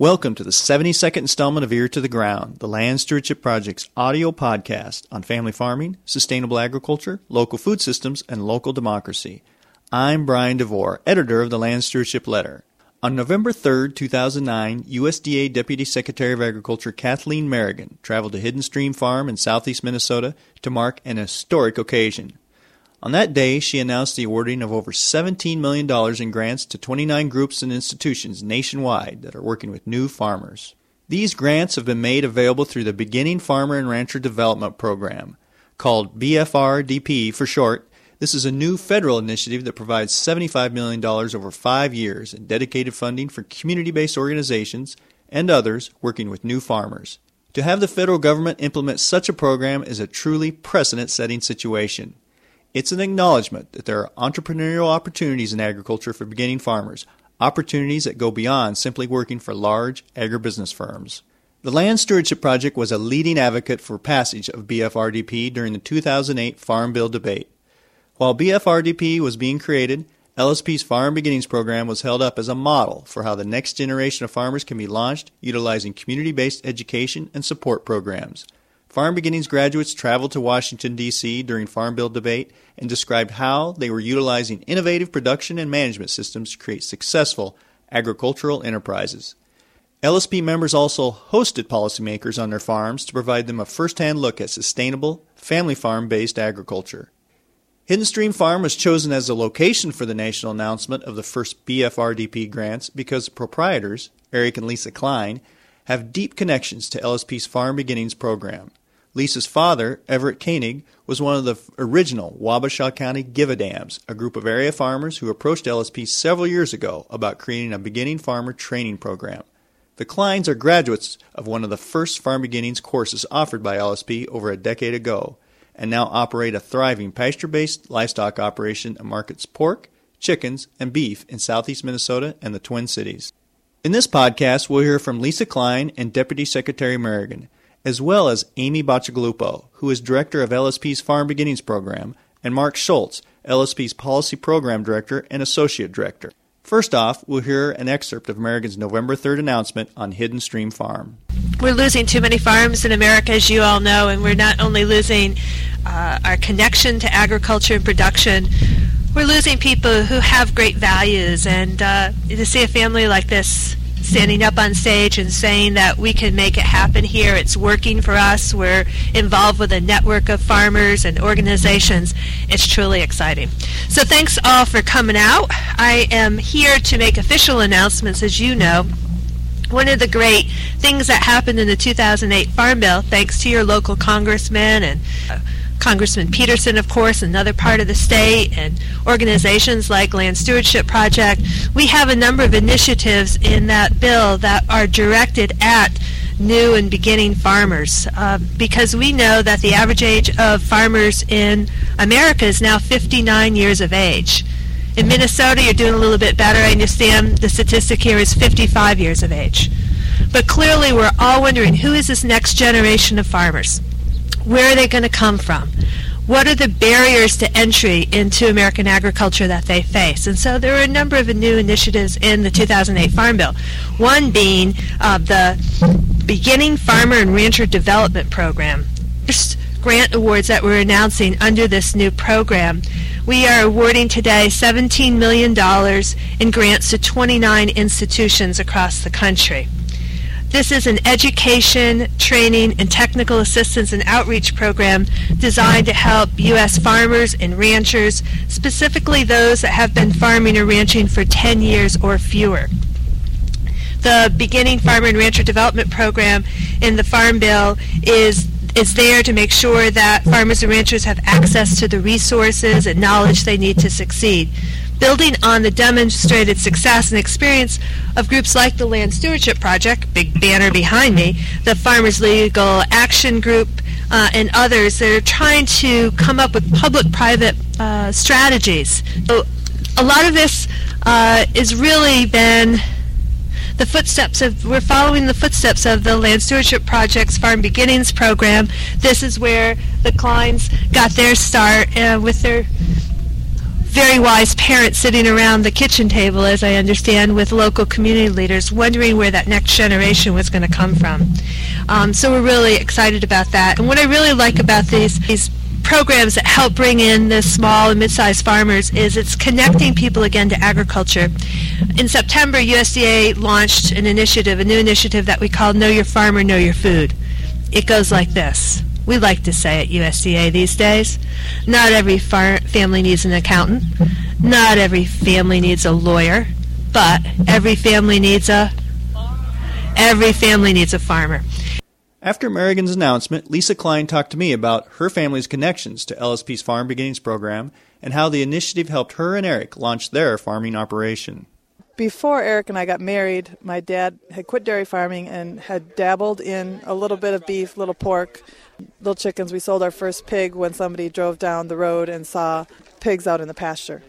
Welcome to the 72nd installment of Ear to the Ground, the Land Stewardship Project's audio podcast on family farming, sustainable agriculture, local food systems, and local democracy. I'm Brian DeVore, editor of the Land Stewardship Letter. On November 3, 2009, USDA Deputy Secretary of Agriculture Kathleen Merrigan traveled to Hidden Stream Farm in southeast Minnesota to mark an historic occasion. On that day, she announced the awarding of over $17 million in grants to 29 groups and institutions nationwide that are working with new farmers. These grants have been made available through the Beginning Farmer and Rancher Development Program, called BFRDP for short. This is a new federal initiative that provides $75 million over five years in dedicated funding for community based organizations and others working with new farmers. To have the federal government implement such a program is a truly precedent setting situation. It's an acknowledgement that there are entrepreneurial opportunities in agriculture for beginning farmers, opportunities that go beyond simply working for large agribusiness firms. The Land Stewardship Project was a leading advocate for passage of BFRDP during the 2008 Farm Bill debate. While BFRDP was being created, LSP's Farm Beginnings program was held up as a model for how the next generation of farmers can be launched utilizing community based education and support programs. Farm Beginnings graduates traveled to Washington, D.C. during Farm Bill debate and described how they were utilizing innovative production and management systems to create successful agricultural enterprises. LSP members also hosted policymakers on their farms to provide them a first hand look at sustainable, family farm based agriculture. Hidden Stream Farm was chosen as the location for the national announcement of the first BFRDP grants because the proprietors, Eric and Lisa Klein, have deep connections to LSP's Farm Beginnings program. Lisa's father, Everett Koenig, was one of the original Wabasha County Give-A-Dams, a group of area farmers who approached LSP several years ago about creating a beginning farmer training program. The Kleins are graduates of one of the first Farm Beginnings courses offered by LSP over a decade ago, and now operate a thriving pasture-based livestock operation that markets pork, chickens, and beef in southeast Minnesota and the Twin Cities. In this podcast, we'll hear from Lisa Klein and Deputy Secretary Merrigan as well as Amy Bacigalupo, who is director of LSP's Farm Beginnings Program, and Mark Schultz, LSP's Policy Program Director and Associate Director. First off, we'll hear an excerpt of Merrigan's November 3rd announcement on Hidden Stream Farm. We're losing too many farms in America, as you all know, and we're not only losing uh, our connection to agriculture and production, we're losing people who have great values. And uh, to see a family like this standing up on stage and saying that we can make it happen here. It's working for us. We're involved with a network of farmers and organizations. It's truly exciting. So thanks all for coming out. I am here to make official announcements, as you know. One of the great things that happened in the 2008 Farm Bill, thanks to your local congressman and Congressman Peterson, of course, another part of the state, and organizations like Land Stewardship Project. We have a number of initiatives in that bill that are directed at new and beginning farmers uh, because we know that the average age of farmers in America is now 59 years of age. In Minnesota, you're doing a little bit better. I understand the statistic here is 55 years of age. But clearly, we're all wondering who is this next generation of farmers? Where are they going to come from? What are the barriers to entry into American agriculture that they face? And so there are a number of new initiatives in the 2008 Farm Bill. One being uh, the Beginning Farmer and Rancher Development Program. First grant awards that we're announcing under this new program. We are awarding today $17 million in grants to 29 institutions across the country. This is an education, training, and technical assistance and outreach program designed to help U.S. farmers and ranchers, specifically those that have been farming or ranching for 10 years or fewer. The Beginning Farmer and Rancher Development Program in the Farm Bill is is there to make sure that farmers and ranchers have access to the resources and knowledge they need to succeed building on the demonstrated success and experience of groups like the Land Stewardship Project, big banner behind me, the Farmers Legal Action Group, uh, and others that are trying to come up with public-private uh, strategies. So a lot of this uh, is really been the footsteps of we're following the footsteps of the Land Stewardship Project's Farm Beginnings program. This is where the Kleins got their start uh, with their very wise parents sitting around the kitchen table, as I understand, with local community leaders, wondering where that next generation was going to come from. Um, so we're really excited about that. And what I really like about these these programs that help bring in the small and mid-sized farmers is it's connecting people again to agriculture. In September, USDA launched an initiative, a new initiative that we call Know Your Farmer, Know Your Food. It goes like this. We like to say at USDA these days, not every far- family needs an accountant, not every family needs a lawyer, but every family needs a every family needs a farmer. After Merrigan's announcement, Lisa Klein talked to me about her family's connections to LSP's Farm Beginnings program and how the initiative helped her and Eric launch their farming operation. Before Eric and I got married, my dad had quit dairy farming and had dabbled in a little bit of beef, little pork, little chickens. We sold our first pig when somebody drove down the road and saw pigs out in the pasture.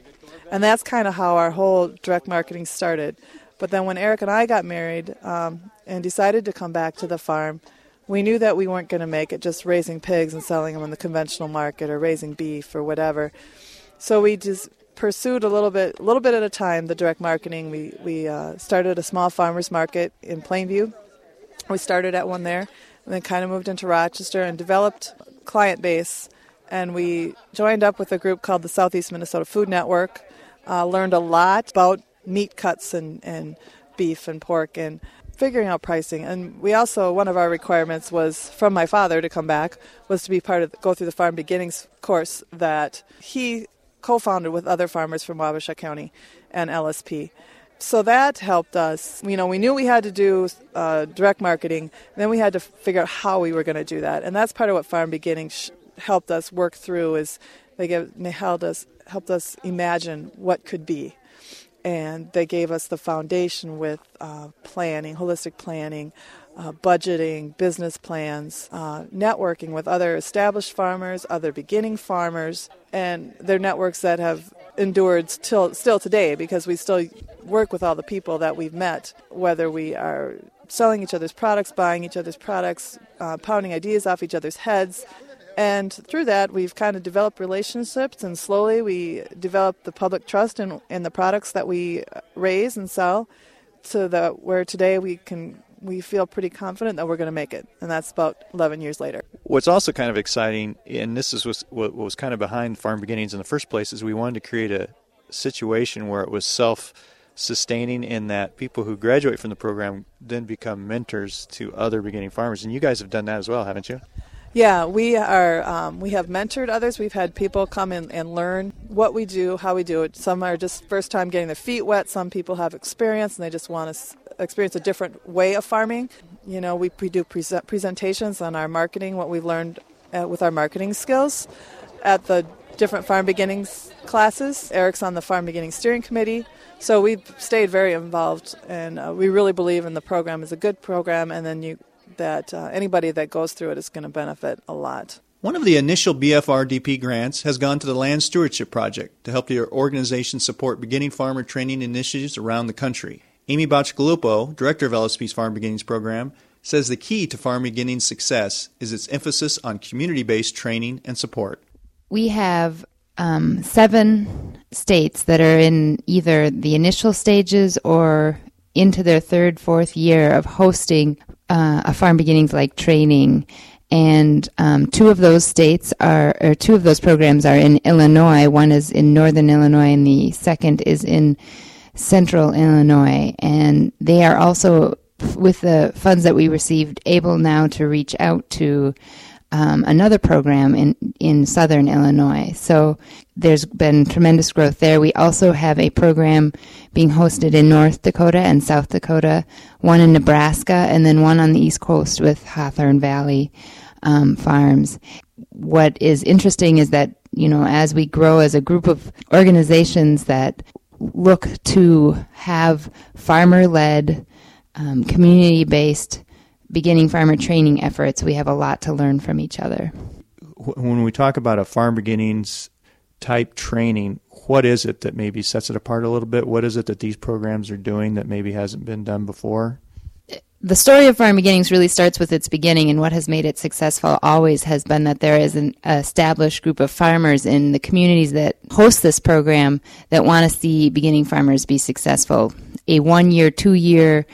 And that's kind of how our whole direct marketing started. But then when Eric and I got married um, and decided to come back to the farm, we knew that we weren't going to make it just raising pigs and selling them in the conventional market or raising beef or whatever. So we just pursued a little bit, a little bit at a time, the direct marketing. We we uh, started a small farmers market in Plainview. We started at one there, and then kind of moved into Rochester and developed client base. And we joined up with a group called the Southeast Minnesota Food Network. Uh, learned a lot about meat cuts and, and beef and pork and figuring out pricing. And we also one of our requirements was from my father to come back was to be part of go through the farm beginnings course that he co-founded with other farmers from Wabasha County and LSP. So that helped us. You know, we knew we had to do uh, direct marketing. Then we had to figure out how we were going to do that, and that's part of what Farm Beginnings helped us work through. Is they, gave, they helped us helped us imagine what could be and they gave us the foundation with uh, planning, holistic planning, uh, budgeting, business plans, uh, networking with other established farmers, other beginning farmers, and they're networks that have endured till still today because we still work with all the people that we've met, whether we are selling each other's products, buying each other's products, uh, pounding ideas off each other's heads. And through that, we've kind of developed relationships, and slowly we develop the public trust in, in the products that we raise and sell, so that where today we can we feel pretty confident that we're going to make it, and that's about 11 years later. What's also kind of exciting, and this is what was kind of behind Farm Beginnings in the first place, is we wanted to create a situation where it was self sustaining in that people who graduate from the program then become mentors to other beginning farmers. And you guys have done that as well, haven't you? Yeah, we are. Um, we have mentored others. We've had people come in and learn what we do, how we do it. Some are just first time getting their feet wet. Some people have experience and they just want to experience a different way of farming. You know, we we do present presentations on our marketing, what we've learned uh, with our marketing skills at the different farm beginnings classes. Eric's on the farm beginning steering committee. So we've stayed very involved, and uh, we really believe in the program is a good program, and then you that uh, anybody that goes through it is going to benefit a lot. One of the initial BFRDP grants has gone to the Land Stewardship Project to help the organization support beginning farmer training initiatives around the country. Amy Bacigalupo, director of LSP's Farm Beginnings program, says the key to Farm Beginnings' success is its emphasis on community based training and support. We have um, seven states that are in either the initial stages or into their third, fourth year of hosting uh, a farm beginnings like training. And um, two of those states are, or two of those programs are in Illinois. One is in northern Illinois, and the second is in central Illinois. And they are also, with the funds that we received, able now to reach out to um, another program in, in southern Illinois. So there's been tremendous growth there. We also have a program being hosted in North Dakota and South Dakota, one in Nebraska, and then one on the East Coast with Hawthorne Valley um, Farms. What is interesting is that, you know, as we grow as a group of organizations that look to have farmer led, um, community based beginning farmer training efforts, we have a lot to learn from each other. When we talk about a farm beginnings type training, what is it that maybe sets it apart a little bit? What is it that these programs are doing that maybe hasn't been done before? the story of Farm Beginnings really starts with its beginning, and what has made it successful always has been that there is an established group of farmers in the communities that host this program that want to see beginning farmers be successful. A one year, two year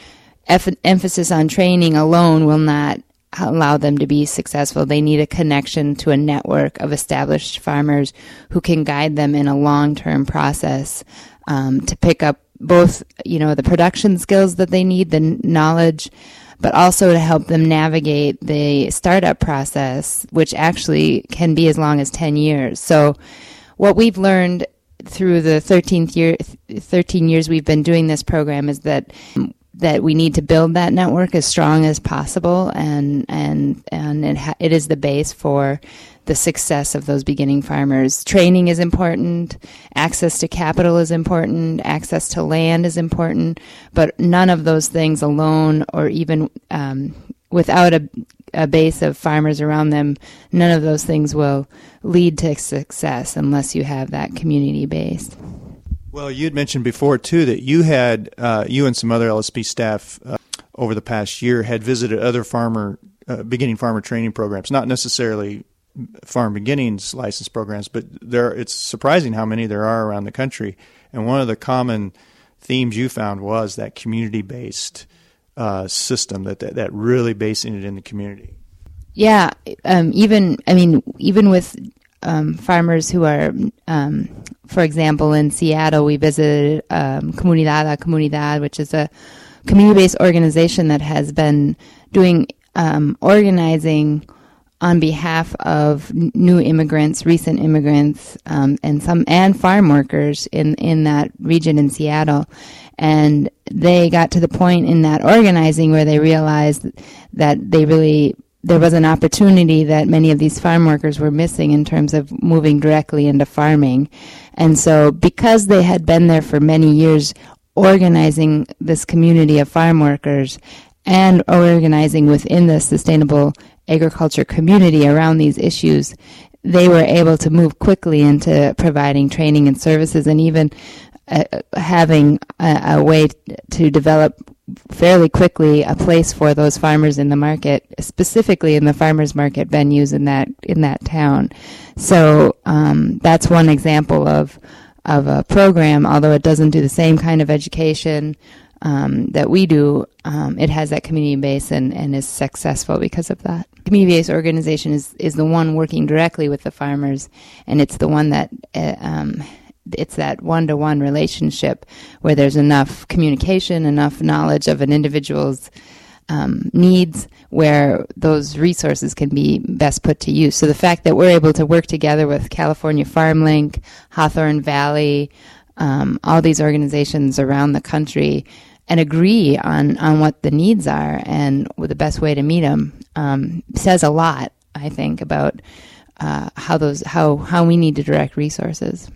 emphasis on training alone will not allow them to be successful. They need a connection to a network of established farmers who can guide them in a long term process um, to pick up both, you know, the production skills that they need, the knowledge, but also to help them navigate the startup process, which actually can be as long as 10 years. So what we've learned through the 13th year, 13 years we've been doing this program is that that we need to build that network as strong as possible and and and it, ha- it is the base for the success of those beginning farmers. Training is important, access to capital is important, access to land is important, but none of those things alone or even um, without a, a base of farmers around them, none of those things will lead to success unless you have that community base. Well, you had mentioned before too that you had uh, you and some other LSP staff uh, over the past year had visited other farmer uh, beginning farmer training programs, not necessarily farm beginnings license programs, but there it's surprising how many there are around the country. And one of the common themes you found was that community based uh, system that, that that really basing it in the community. Yeah, um, even I mean, even with um, farmers who are, um, for example, in Seattle, we visited um, Comunidad a Comunidad, which is a community based organization that has been doing um, organizing on behalf of new immigrants, recent immigrants, um, and some and farm workers in in that region in Seattle, and they got to the point in that organizing where they realized that they really there was an opportunity that many of these farm workers were missing in terms of moving directly into farming, and so because they had been there for many years organizing this community of farm workers and organizing within the sustainable agriculture community around these issues, they were able to move quickly into providing training and services and even uh, having a, a, way to develop fairly quickly a place for those farmers in the market, specifically in the farmers market venues in that in that town. So um, that's one example of of a program, although it doesn't do the same kind of education um, that we do, um, it has that community base and, and is successful because of that. Community based organization is, is the one working directly with the farmers, and it's the one that uh, it's that one to one relationship where there's enough communication, enough knowledge of an individual's um, needs where those resources can be best put to use. So the fact that we're able to work together with California Farm Link, Hawthorne Valley, um, all these organizations around the country and agree on, on what the needs are and the best way to meet them um, says a lot, I think, about uh, how those how how we need to direct resources.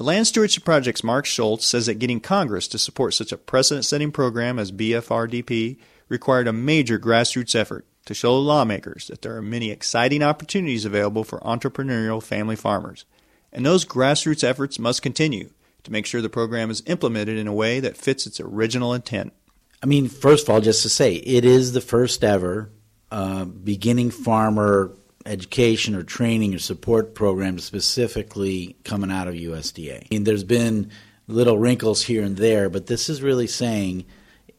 The Land Stewardship Project's Mark Schultz says that getting Congress to support such a precedent-setting program as BFRDP required a major grassroots effort to show lawmakers that there are many exciting opportunities available for entrepreneurial family farmers, and those grassroots efforts must continue to make sure the program is implemented in a way that fits its original intent. I mean, first of all, just to say, it is the first ever uh, beginning farmer education or training or support programs specifically coming out of USDA. I mean, there's been little wrinkles here and there, but this is really saying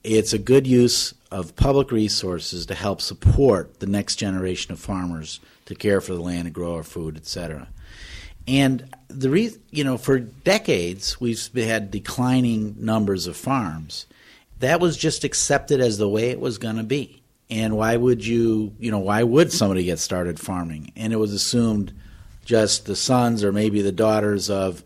it's a good use of public resources to help support the next generation of farmers to care for the land and grow our food, etc. And the re- you know, for decades we've had declining numbers of farms. That was just accepted as the way it was going to be. And why would you, you know, why would somebody get started farming? And it was assumed just the sons or maybe the daughters of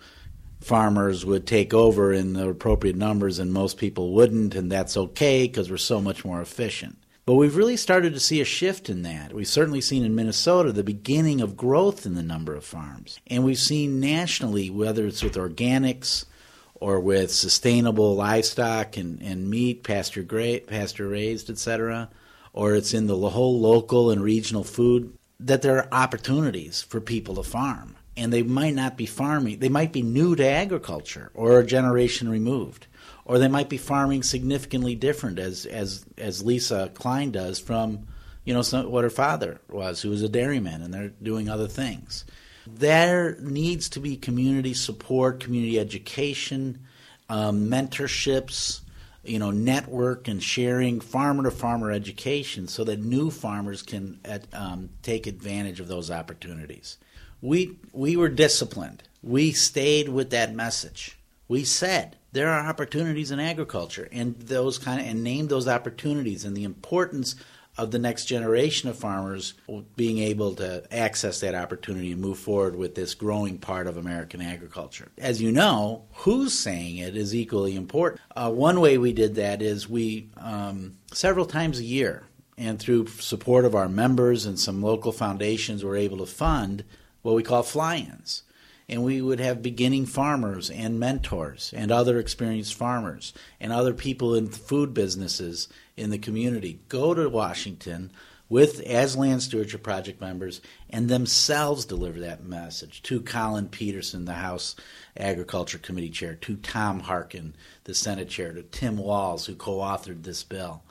farmers would take over in the appropriate numbers and most people wouldn't and that's okay because we're so much more efficient. But we've really started to see a shift in that. We've certainly seen in Minnesota the beginning of growth in the number of farms. And we've seen nationally, whether it's with organics or with sustainable livestock and, and meat, pasture, gra- pasture raised, etc., or it's in the whole local and regional food that there are opportunities for people to farm. And they might not be farming, they might be new to agriculture or a generation removed. Or they might be farming significantly different, as, as, as Lisa Klein does from you know some, what her father was, who was a dairyman, and they're doing other things. There needs to be community support, community education, um, mentorships, you know, network and sharing farmer to farmer education so that new farmers can um, take advantage of those opportunities. We, we were disciplined. We stayed with that message. We said there are opportunities in agriculture and those kind of, and named those opportunities and the importance of the next generation of farmers being able to access that opportunity and move forward with this growing part of American agriculture. As you know, who's saying it is equally important. Uh, one way we did that is we, um, several times a year, and through support of our members and some local foundations, were able to fund what we call fly ins and we would have beginning farmers and mentors and other experienced farmers and other people in food businesses in the community go to Washington with as land stewardship project members and themselves deliver that message to Collin Peterson, the House Agriculture Committee chair, to Tom Harkin, the Senate chair, to Tim Walz, who co-authored this bill.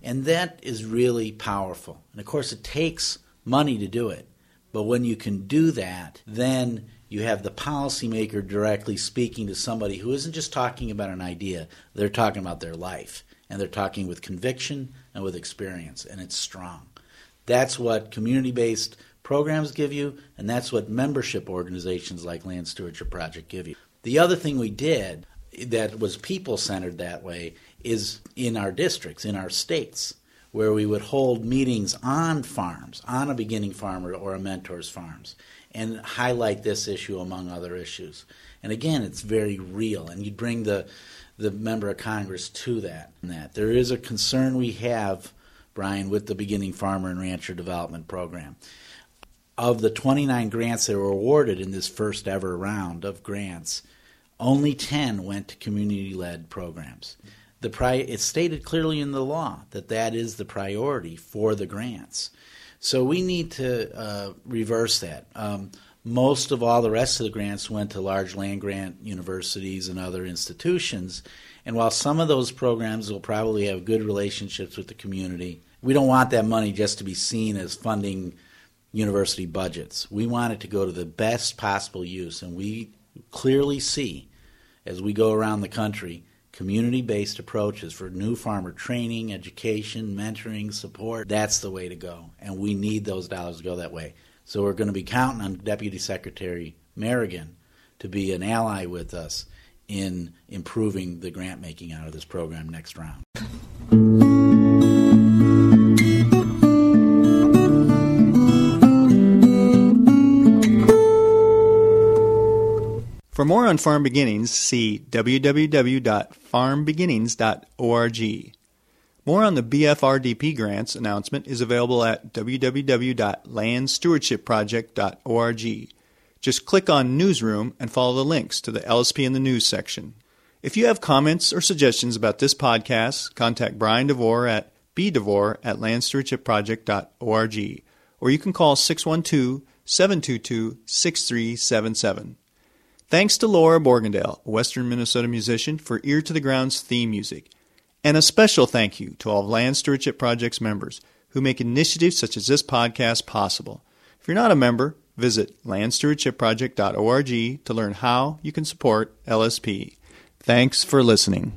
And that is really powerful. And of course it takes money to do it. But when you can do that, then you have the policymaker directly speaking to somebody who isn't just talking about an idea, they're talking about their life. And they're talking with conviction and with experience, and it's strong. That's what community based programs give you, and that's what membership organizations like Land Stewardship Project give you. The other thing we did that was people centered that way is in our districts, in our states, where we would hold meetings on farms, on a beginning farmer or a mentor's farms and highlight this issue among other issues. And again, it's very real, and you bring the the member of Congress to that. That there is a concern we have, Brian, with the Beginning Farmer and Rancher Development Program. Of the 29 grants that were awarded in this first ever round of grants, only 10 went to community-led programs. The pri- it's stated clearly in the law that that is the priority for the grants. So we need to uh, reverse that. Um, most of all the rest of the grants went to large land grant universities and other institutions. And while some of those programs will probably have good relationships with the community, we don't want that money just to be seen as funding university budgets. We want it to go to the best possible use. And we clearly see, as we go around the country, community based approaches for new farmer training, education, mentoring, support. That's the way to go. And we need those dollars to go that way. So we're going to be counting on Deputy Secretary Merrigan to be an ally with us in improving the grant making out of this program next round. For more on farm beginnings, see www.farmbeginnings.org. More on the BFRDP grants announcement is available at www.landstewardshipproject.org. Just click on Newsroom and follow the links to the LSP in the News section. If you have comments or suggestions about this podcast, contact Brian DeVore at bdevore at landstewardshipproject.org or you can call 612 722 6377. Thanks to Laura Borgendale, a Western Minnesota musician, for Ear to the Ground's theme music. And a special thank you to all of Land Stewardship Project's members who make initiatives such as this podcast possible. If you're not a member, visit landstewardshipproject.org to learn how you can support LSP. Thanks for listening.